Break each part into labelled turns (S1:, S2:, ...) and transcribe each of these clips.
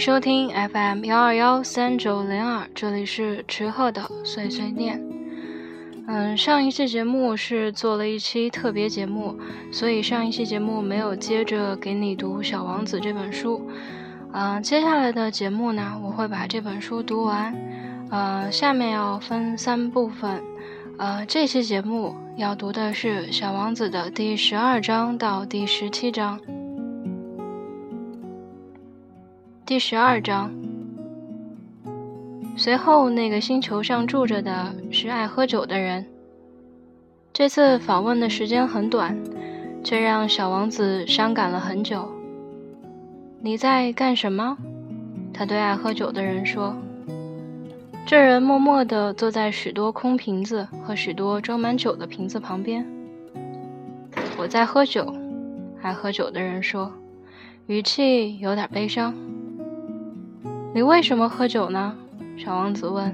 S1: 收听 FM 幺二幺三九零二，这里是池鹤的碎碎念。嗯，上一期节目是做了一期特别节目，所以上一期节目没有接着给你读《小王子》这本书。嗯，接下来的节目呢，我会把这本书读完。呃，下面要分三部分。呃，这期节目要读的是《小王子》的第十二章到第十七章。第十二章。随后，那个星球上住着的是爱喝酒的人。这次访问的时间很短，却让小王子伤感了很久。你在干什么？他对爱喝酒的人说。这人默默地坐在许多空瓶子和许多装满酒的瓶子旁边。我在喝酒，爱喝酒的人说，语气有点悲伤。你为什么喝酒呢？小王子问。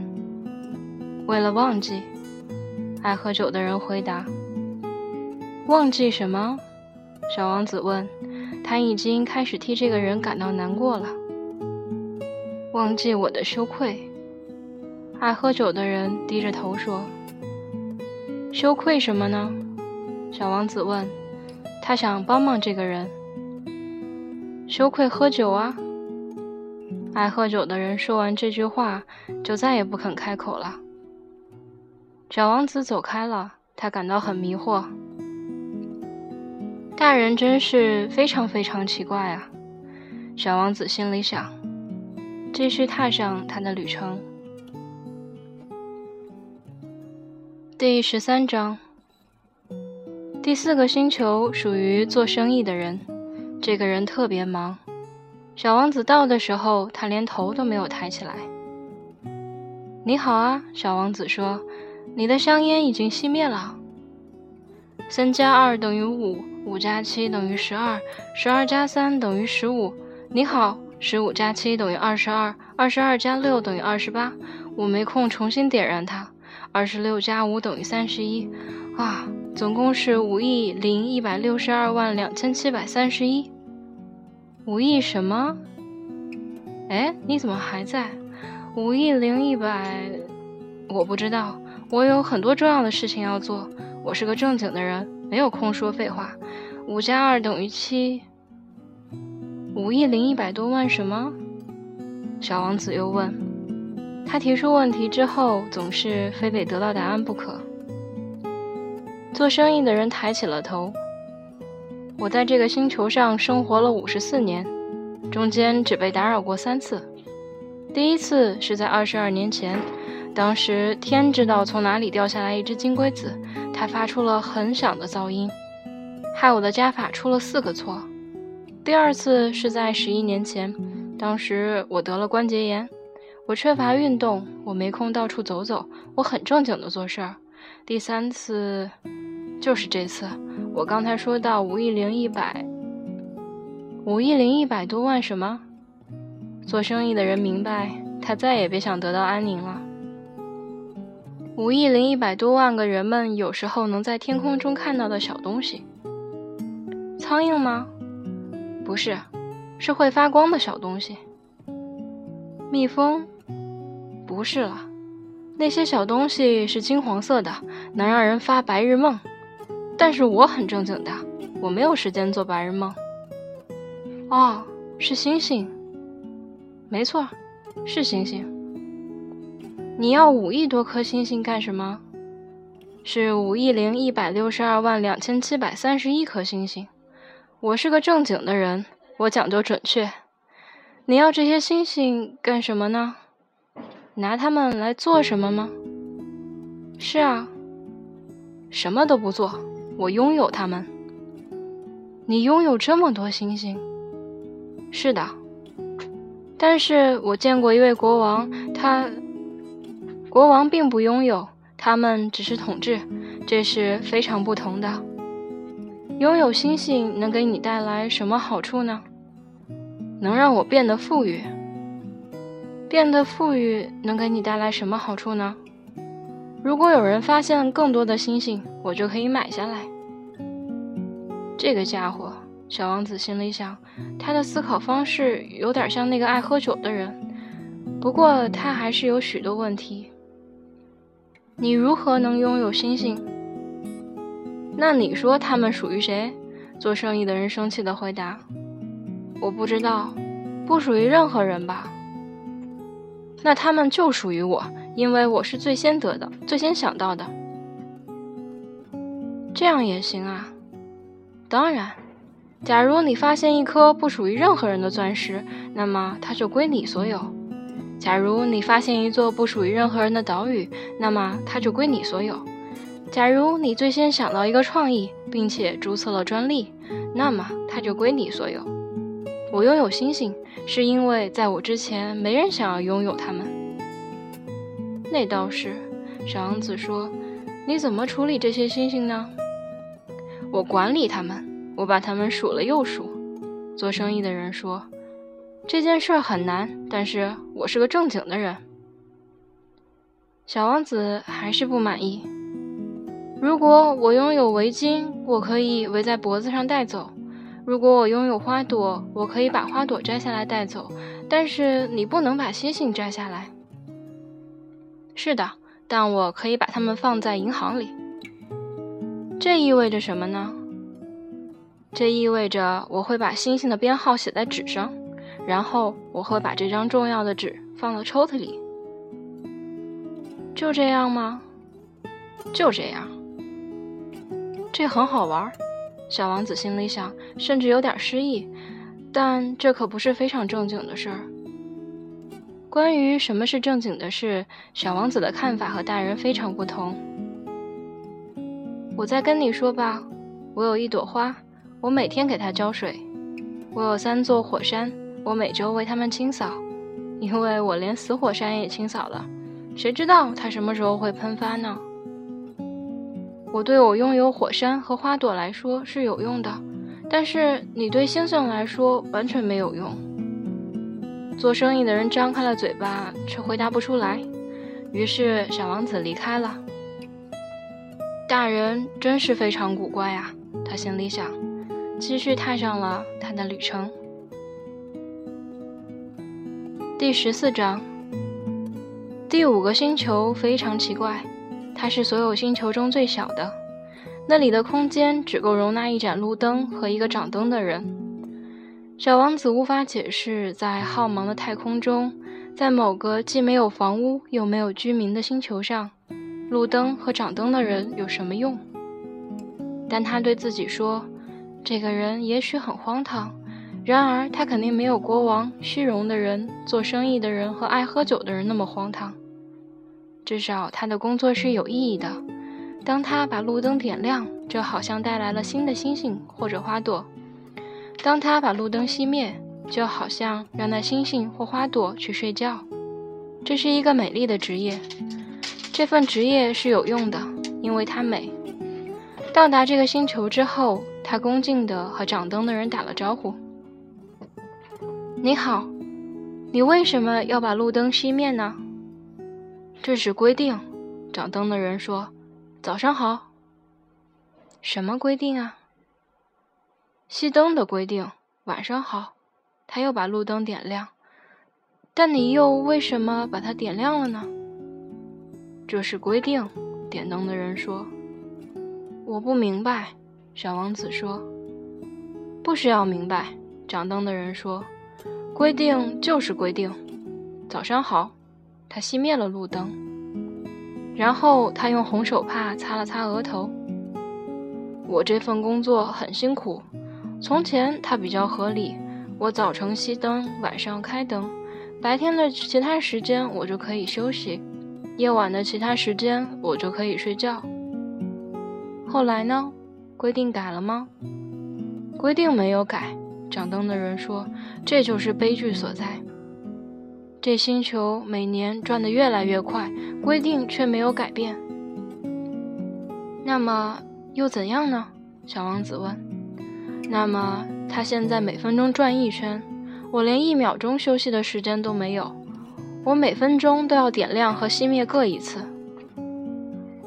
S1: 为了忘记，爱喝酒的人回答。忘记什么？小王子问。他已经开始替这个人感到难过了。忘记我的羞愧。爱喝酒的人低着头说。羞愧什么呢？小王子问。他想帮帮这个人。羞愧喝酒啊。爱喝酒的人说完这句话，就再也不肯开口了。小王子走开了，他感到很迷惑。大人真是非常非常奇怪啊！小王子心里想，继续踏上他的旅程。第十三章，第四个星球属于做生意的人，这个人特别忙。小王子到的时候，他连头都没有抬起来。“你好啊，”小王子说，“你的香烟已经熄灭了。”三加二等于五，五加七等于十二，十二加三等于十五。你好，十五加七等于二十二，二十二加六等于二十八。我没空重新点燃它。二十六加五等于三十一。啊，总共是五亿零一百六十二万两千七百三十一。五亿什么？哎，你怎么还在？五亿零一百，我不知道。我有很多重要的事情要做。我是个正经的人，没有空说废话。五加二等于七。五亿零一百多万什么？小王子又问。他提出问题之后，总是非得得到答案不可。做生意的人抬起了头。我在这个星球上生活了五十四年，中间只被打扰过三次。第一次是在二十二年前，当时天知道从哪里掉下来一只金龟子，它发出了很响的噪音，害我的加法出了四个错。第二次是在十一年前，当时我得了关节炎，我缺乏运动，我没空到处走走，我很正经的做事儿。第三次就是这次。我刚才说到五亿零一百，五亿零一百多万什么？做生意的人明白，他再也别想得到安宁了。五亿零一百多万个人们有时候能在天空中看到的小东西，苍蝇吗？不是，是会发光的小东西。蜜蜂？不是了，那些小东西是金黄色的，能让人发白日梦。但是我很正经的，我没有时间做白日梦。哦，是星星，没错，是星星。你要五亿多颗星星干什么？是五亿零一百六十二万两千七百三十一颗星星。我是个正经的人，我讲究准确。你要这些星星干什么呢？拿它们来做什么吗？是啊，什么都不做。我拥有它们。你拥有这么多星星？是的。但是我见过一位国王，他国王并不拥有，他们只是统治，这是非常不同的。拥有星星能给你带来什么好处呢？能让我变得富裕。变得富裕能给你带来什么好处呢？如果有人发现更多的星星，我就可以买下来。这个家伙小王子心里想，他的思考方式有点像那个爱喝酒的人。不过他还是有许多问题。你如何能拥有星星？那你说他们属于谁？做生意的人生气地回答：“我不知道，不属于任何人吧？那他们就属于我，因为我是最先得的，最先想到的。这样也行啊。当然，假如你发现一颗不属于任何人的钻石，那么它就归你所有。假如你发现一座不属于任何人的岛屿，那么它就归你所有。”假如你最先想到一个创意，并且注册了专利，那么它就归你所有。我拥有星星，是因为在我之前没人想要拥有它们。那倒是，小王子说：“你怎么处理这些星星呢？”我管理它们，我把它们数了又数。做生意的人说：“这件事很难，但是我是个正经的人。”小王子还是不满意。如果我拥有围巾，我可以围在脖子上带走；如果我拥有花朵，我可以把花朵摘下来带走。但是你不能把星星摘下来。是的，但我可以把它们放在银行里。这意味着什么呢？这意味着我会把星星的编号写在纸上，然后我会把这张重要的纸放到抽屉里。就这样吗？就这样。这很好玩，小王子心里想，甚至有点失意。但这可不是非常正经的事儿。关于什么是正经的事，小王子的看法和大人非常不同。我再跟你说吧，我有一朵花，我每天给它浇水；我有三座火山，我每周为它们清扫，因为我连死火山也清扫了。谁知道它什么时候会喷发呢？我对我拥有火山和花朵来说是有用的，但是你对星星来说完全没有用。做生意的人张开了嘴巴，却回答不出来。于是小王子离开了。大人真是非常古怪啊，他心里想，继续踏上了他的旅程。第十四章，第五个星球非常奇怪。它是所有星球中最小的，那里的空间只够容纳一盏路灯和一个掌灯的人。小王子无法解释，在浩茫的太空中，在某个既没有房屋又没有居民的星球上，路灯和掌灯的人有什么用？但他对自己说：“这个人也许很荒唐，然而他肯定没有国王、虚荣的人、做生意的人和爱喝酒的人那么荒唐。”至少他的工作是有意义的。当他把路灯点亮，这好像带来了新的星星或者花朵；当他把路灯熄灭，就好像让那星星或花朵去睡觉。这是一个美丽的职业，这份职业是有用的，因为它美。到达这个星球之后，他恭敬地和掌灯的人打了招呼：“你好，你为什么要把路灯熄灭呢？”这是规定，掌灯的人说：“早上好。”什么规定啊？熄灯的规定。晚上好。他又把路灯点亮。但你又为什么把它点亮了呢？这是规定，点灯的人说。我不明白，小王子说。不需要明白，掌灯的人说。规定就是规定。早上好。他熄灭了路灯，然后他用红手帕擦了擦额头。我这份工作很辛苦。从前它比较合理，我早晨熄灯，晚上开灯，白天的其他时间我就可以休息，夜晚的其他时间我就可以睡觉。后来呢？规定改了吗？规定没有改。掌灯的人说：“这就是悲剧所在。”这星球每年转得越来越快，规定却没有改变。那么又怎样呢？小王子问。那么他现在每分钟转一圈，我连一秒钟休息的时间都没有。我每分钟都要点亮和熄灭各一次。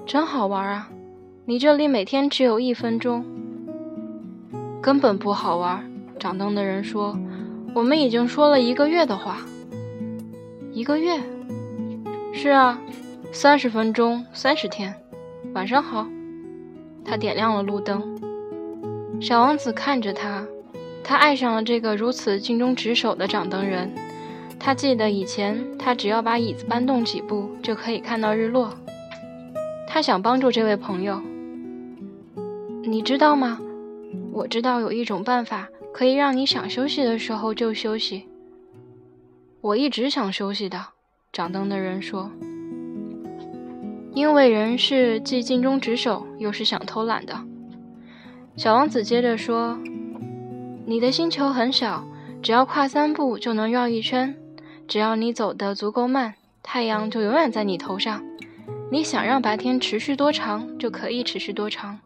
S1: 真好玩啊！你这里每天只有一分钟。根本不好玩。掌灯的人说：“我们已经说了一个月的话。”一个月？是啊，三十分钟，三十天。晚上好。他点亮了路灯。小王子看着他，他爱上了这个如此尽忠职守的掌灯人。他记得以前，他只要把椅子搬动几步就可以看到日落。他想帮助这位朋友。你知道吗？我知道有一种办法可以让你想休息的时候就休息。我一直想休息的，掌灯的人说。因为人是既尽忠职守又是想偷懒的。小王子接着说：“你的星球很小，只要跨三步就能绕一圈。只要你走得足够慢，太阳就永远在你头上。你想让白天持续多长，就可以持续多长。”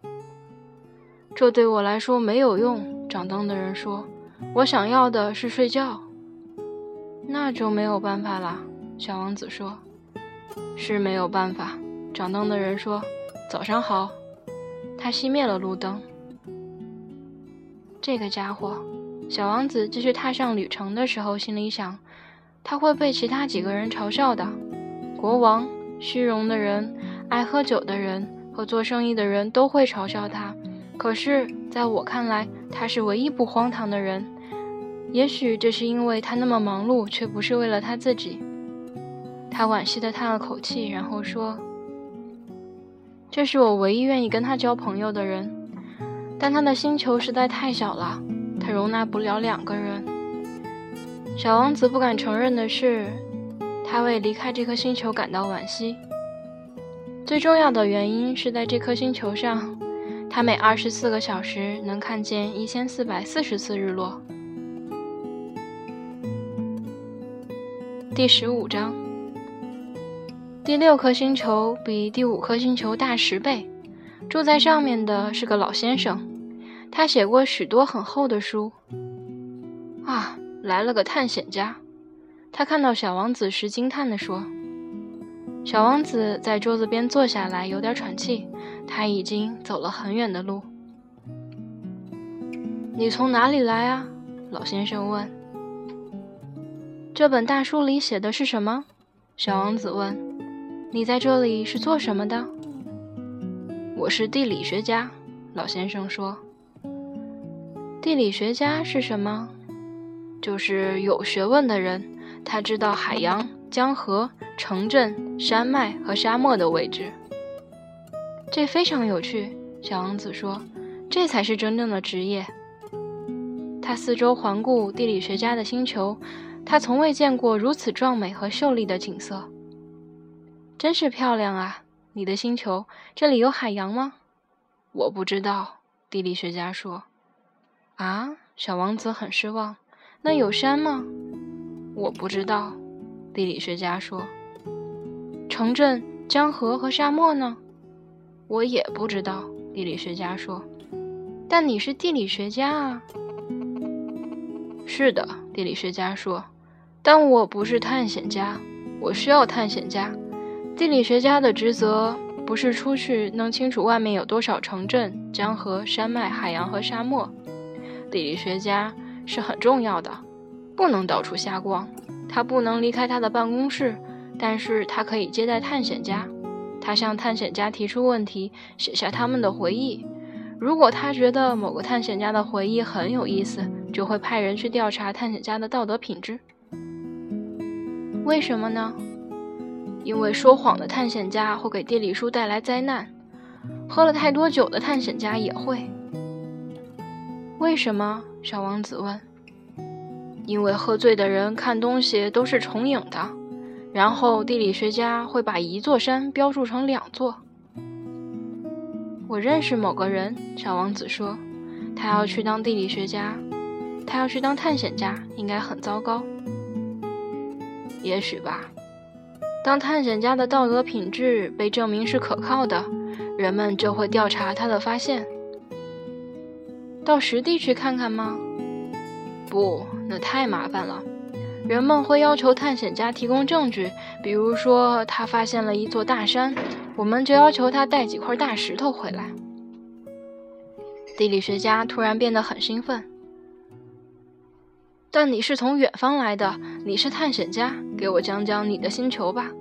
S1: 这对我来说没有用，掌灯的人说：“我想要的是睡觉。”那就没有办法了，小王子说：“是没有办法。”掌灯的人说：“早上好。”他熄灭了路灯。这个家伙，小王子继续踏上旅程的时候，心里想：他会被其他几个人嘲笑的。国王、虚荣的人、爱喝酒的人和做生意的人都会嘲笑他。可是，在我看来，他是唯一不荒唐的人。也许这是因为他那么忙碌，却不是为了他自己。他惋惜地叹了口气，然后说。这是我唯一愿意跟他交朋友的人，但他的星球实在太小了，他容纳不了两个人。小王子不敢承认的是，他为离开这颗星球感到惋惜。最重要的原因是在这颗星球上，他每二十四个小时能看见一千四百四十次日落。第十五章。第六颗星球比第五颗星球大十倍，住在上面的是个老先生，他写过许多很厚的书。啊，来了个探险家！他看到小王子时惊叹地说：“小王子在桌子边坐下来，有点喘气。他已经走了很远的路。你从哪里来啊？”老先生问。“这本大书里写的是什么？”小王子问。你在这里是做什么的？我是地理学家，老先生说。地理学家是什么？就是有学问的人，他知道海洋、江河、城镇、山脉和沙漠的位置。这非常有趣，小王子说。这才是真正的职业。他四周环顾地理学家的星球，他从未见过如此壮美和秀丽的景色。真是漂亮啊！你的星球这里有海洋吗？我不知道。地理学家说。啊，小王子很失望。那有山吗？我不知道。地理学家说。城镇、江河和沙漠呢？我也不知道。地理学家说。但你是地理学家啊。是的，地理学家说。但我不是探险家。我需要探险家。地理学家的职责不是出去弄清楚外面有多少城镇、江河、山脉、海洋和沙漠。地理学家是很重要的，不能到处瞎逛。他不能离开他的办公室，但是他可以接待探险家。他向探险家提出问题，写下他们的回忆。如果他觉得某个探险家的回忆很有意思，就会派人去调查探险家的道德品质。为什么呢？因为说谎的探险家会给地理书带来灾难，喝了太多酒的探险家也会。为什么？小王子问。因为喝醉的人看东西都是重影的，然后地理学家会把一座山标注成两座。我认识某个人，小王子说，他要去当地理学家，他要去当探险家，应该很糟糕。也许吧。当探险家的道德品质被证明是可靠的，人们就会调查他的发现。到实地去看看吗？不，那太麻烦了。人们会要求探险家提供证据，比如说他发现了一座大山，我们就要求他带几块大石头回来。地理学家突然变得很兴奋。但你是从远方来的，你是探险家，给我讲讲你的星球吧。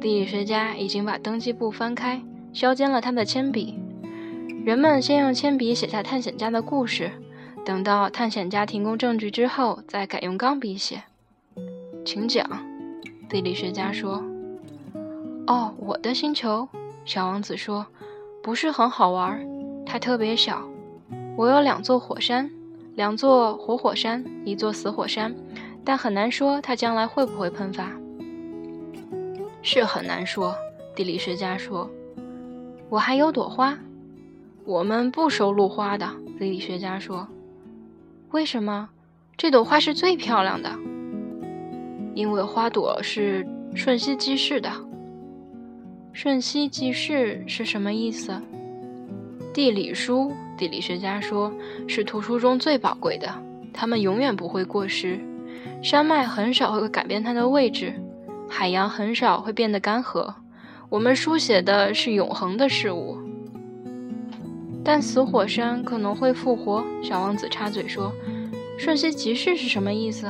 S1: 地理学家已经把登记簿翻开，削尖了他的铅笔。人们先用铅笔写下探险家的故事，等到探险家提供证据之后，再改用钢笔写。请讲，地理学家说。哦，我的星球，小王子说，不是很好玩，它特别小。我有两座火山，两座活火山，一座死火山，但很难说它将来会不会喷发。是很难说，地理学家说。我还有朵花，我们不收录花的，地理学家说。为什么？这朵花是最漂亮的，因为花朵是瞬息即逝的。瞬息即逝是什么意思？地理书，地理学家说是图书中最宝贵的，它们永远不会过时。山脉很少会改变它的位置。海洋很少会变得干涸，我们书写的是永恒的事物。但死火山可能会复活。小王子插嘴说：“瞬息即逝是什么意思？”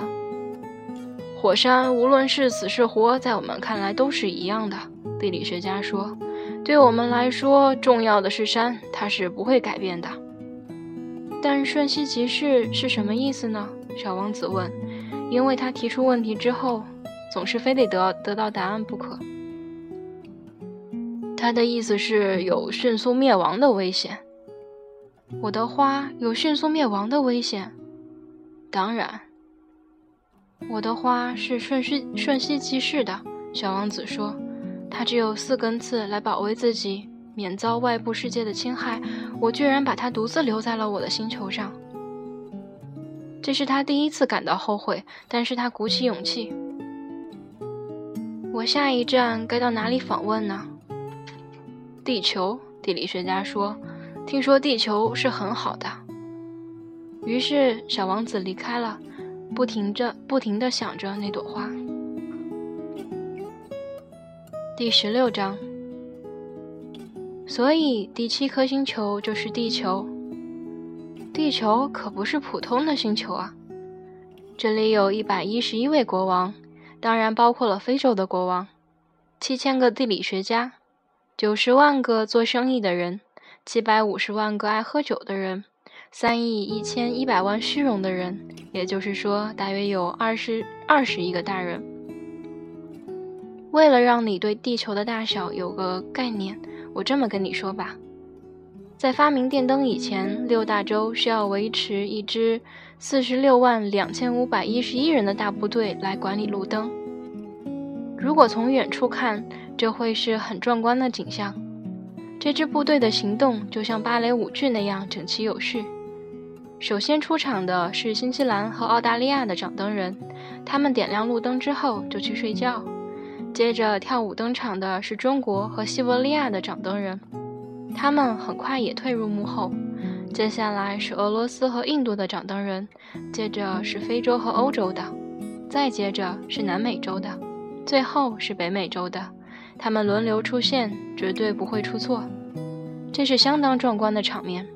S1: 火山无论是死是活，在我们看来都是一样的。地理学家说：“对我们来说，重要的是山，它是不会改变的。”但瞬息即逝是什么意思呢？小王子问，因为他提出问题之后。总是非得得得到答案不可。他的意思是有迅速灭亡的危险。我的花有迅速灭亡的危险？当然。我的花是瞬息瞬息即逝的。小王子说：“它只有四根刺来保卫自己，免遭外部世界的侵害。我居然把它独自留在了我的星球上。这是他第一次感到后悔，但是他鼓起勇气。”我下一站该到哪里访问呢？地球，地理学家说，听说地球是很好的。于是小王子离开了，不停着不停地想着那朵花。第十六章。所以第七颗星球就是地球。地球可不是普通的星球啊，这里有一百一十一位国王。当然包括了非洲的国王，七千个地理学家，九十万个做生意的人，七百五十万个爱喝酒的人，三亿一千一百万虚荣的人，也就是说，大约有二十二十亿个大人。为了让你对地球的大小有个概念，我这么跟你说吧。在发明电灯以前，六大洲需要维持一支四十六万两千五百一十一人的大部队来管理路灯。如果从远处看，这会是很壮观的景象。这支部队的行动就像芭蕾舞剧那样整齐有序。首先出场的是新西兰和澳大利亚的掌灯人，他们点亮路灯之后就去睡觉。接着跳舞登场的是中国和西伯利亚的掌灯人。他们很快也退入幕后，接下来是俄罗斯和印度的掌灯人，接着是非洲和欧洲的，再接着是南美洲的，最后是北美洲的。他们轮流出现，绝对不会出错。这是相当壮观的场面。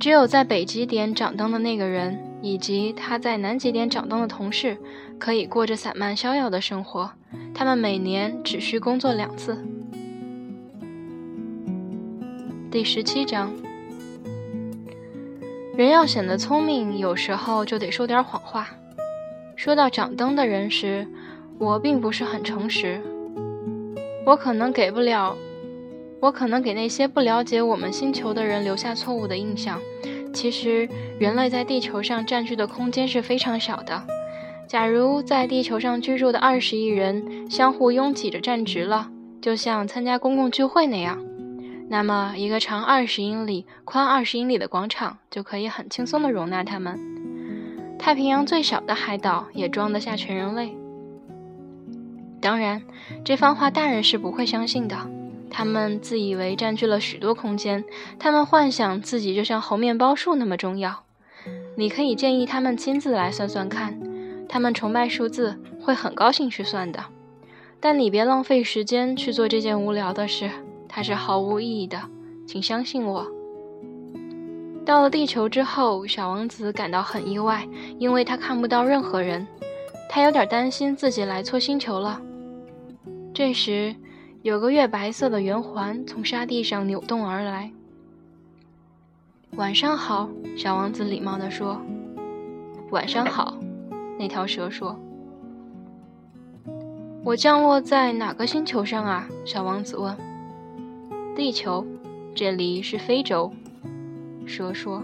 S1: 只有在北极点掌灯的那个人，以及他在南极点掌灯的同事，可以过着散漫逍遥的生活。他们每年只需工作两次。第十七章，人要显得聪明，有时候就得说点谎话。说到掌灯的人时，我并不是很诚实。我可能给不了，我可能给那些不了解我们星球的人留下错误的印象。其实，人类在地球上占据的空间是非常小的。假如在地球上居住的二十亿人相互拥挤着站直了，就像参加公共聚会那样。那么，一个长二十英里、宽二十英里的广场就可以很轻松地容纳他们。太平洋最小的海岛也装得下全人类。当然，这番话大人是不会相信的。他们自以为占据了许多空间，他们幻想自己就像猴面包树那么重要。你可以建议他们亲自来算算看，他们崇拜数字，会很高兴去算的。但你别浪费时间去做这件无聊的事。它是毫无意义的，请相信我。到了地球之后，小王子感到很意外，因为他看不到任何人。他有点担心自己来错星球了。这时，有个月白色的圆环从沙地上扭动而来。“晚上好。”小王子礼貌地说。“晚上好。”那条蛇说。“我降落在哪个星球上啊？”小王子问。“地球，这里是非洲。”蛇说：“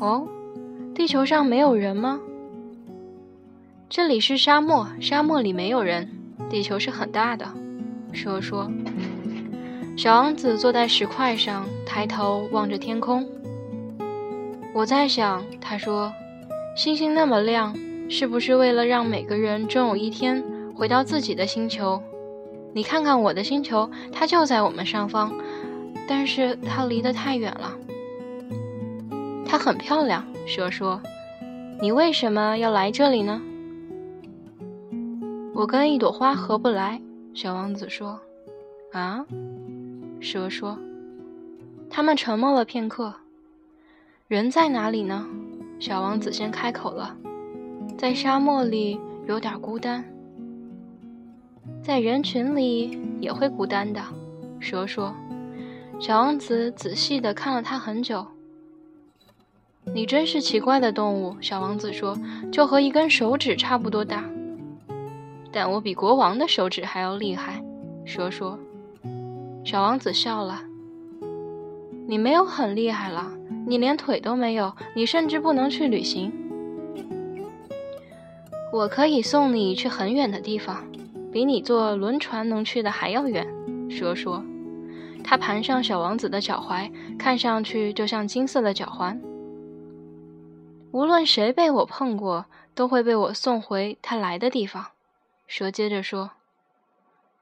S1: 哦，地球上没有人吗？这里是沙漠，沙漠里没有人。地球是很大的。”蛇说。小王子坐在石块上，抬头望着天空。我在想，他说：“星星那么亮，是不是为了让每个人终有一天回到自己的星球？你看看我的星球，它就在我们上方，但是它离得太远了。”它很漂亮，蛇说：“你为什么要来这里呢？”我跟一朵花合不来，小王子说：“啊？”蛇说：“他们沉默了片刻。人在哪里呢？”小王子先开口了：“在沙漠里有点孤单，在人群里也会孤单的。”蛇说。小王子仔细地看了他很久。你真是奇怪的动物，小王子说，就和一根手指差不多大。但我比国王的手指还要厉害，蛇说。小王子笑了。你没有很厉害了，你连腿都没有，你甚至不能去旅行。我可以送你去很远的地方，比你坐轮船能去的还要远，蛇说。他盘上小王子的脚踝，看上去就像金色的脚环。无论谁被我碰过，都会被我送回他来的地方。蛇接着说：“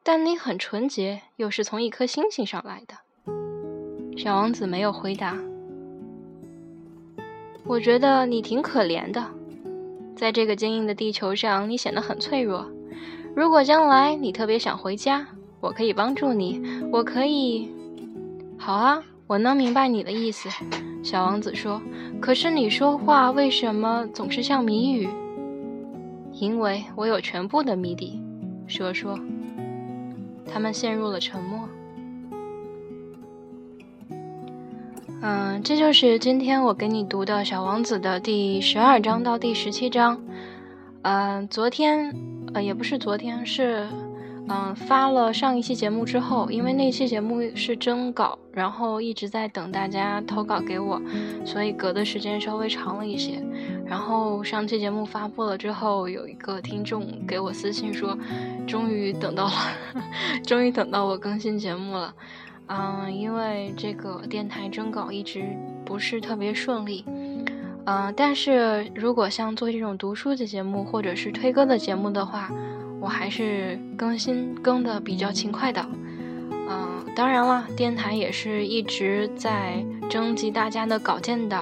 S1: 但你很纯洁，又是从一颗星星上来的。”小王子没有回答。我觉得你挺可怜的，在这个坚硬的地球上，你显得很脆弱。如果将来你特别想回家，我可以帮助你。我可以……好啊，我能明白你的意思。小王子说：“可是你说话为什么总是像谜语？”因为我有全部的谜底。蛇说。他们陷入了沉默。嗯，这就是今天我给你读的《小王子》的第十二章到第十七章。嗯，昨天，呃，也不是昨天，是。嗯，发了上一期节目之后，因为那期节目是征稿，然后一直在等大家投稿给我，所以隔的时间稍微长了一些。然后上期节目发布了之后，有一个听众给我私信说，终于等到了，终于等到我更新节目了。嗯，因为这个电台征稿一直不是特别顺利。嗯，但是如果像做这种读书的节目或者是推歌的节目的话，我还是更新更的比较勤快的，嗯，当然了，电台也是一直在征集大家的稿件的，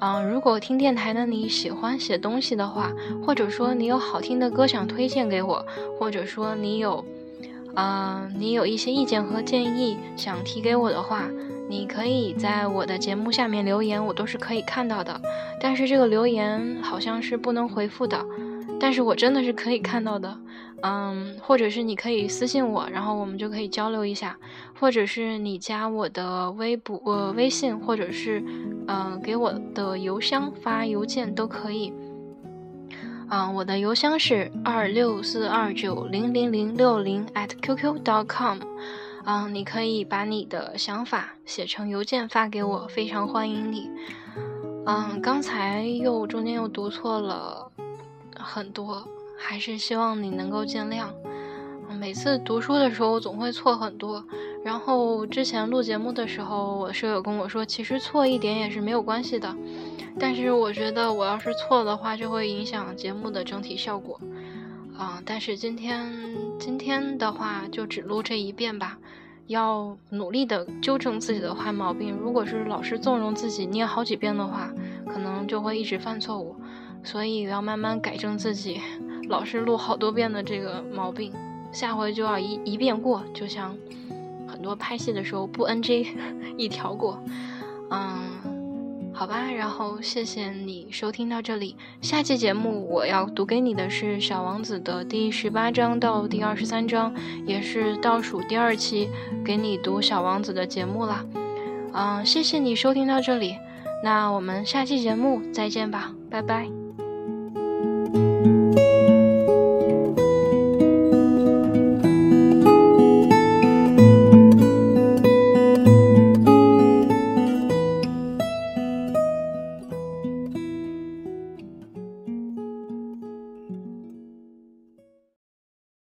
S1: 嗯，如果听电台的你喜欢写东西的话，或者说你有好听的歌想推荐给我，或者说你有，嗯，你有一些意见和建议想提给我的话，你可以在我的节目下面留言，我都是可以看到的，但是这个留言好像是不能回复的。但是我真的是可以看到的，嗯，或者是你可以私信我，然后我们就可以交流一下，或者是你加我的微博、呃微信，或者是，嗯，给我的邮箱发邮件都可以。嗯，我的邮箱是二六四二九零零零六零 at qq dot com，嗯，你可以把你的想法写成邮件发给我，非常欢迎你。嗯，刚才又中间又读错了。很多，还是希望你能够见谅。每次读书的时候总会错很多，然后之前录节目的时候，我舍友跟我说，其实错一点也是没有关系的。但是我觉得我要是错的话，就会影响节目的整体效果。啊，但是今天今天的话就只录这一遍吧，要努力的纠正自己的坏毛病。如果是老是纵容自己念好几遍的话，可能就会一直犯错误。所以要慢慢改正自己，老是录好多遍的这个毛病，下回就要一一遍过，就像很多拍戏的时候不 NG 一条过。嗯，好吧，然后谢谢你收听到这里。下期节目我要读给你的是《小王子》的第十八章到第二十三章，也是倒数第二期给你读《小王子》的节目啦。嗯，谢谢你收听到这里，那我们下期节目再见吧，拜拜。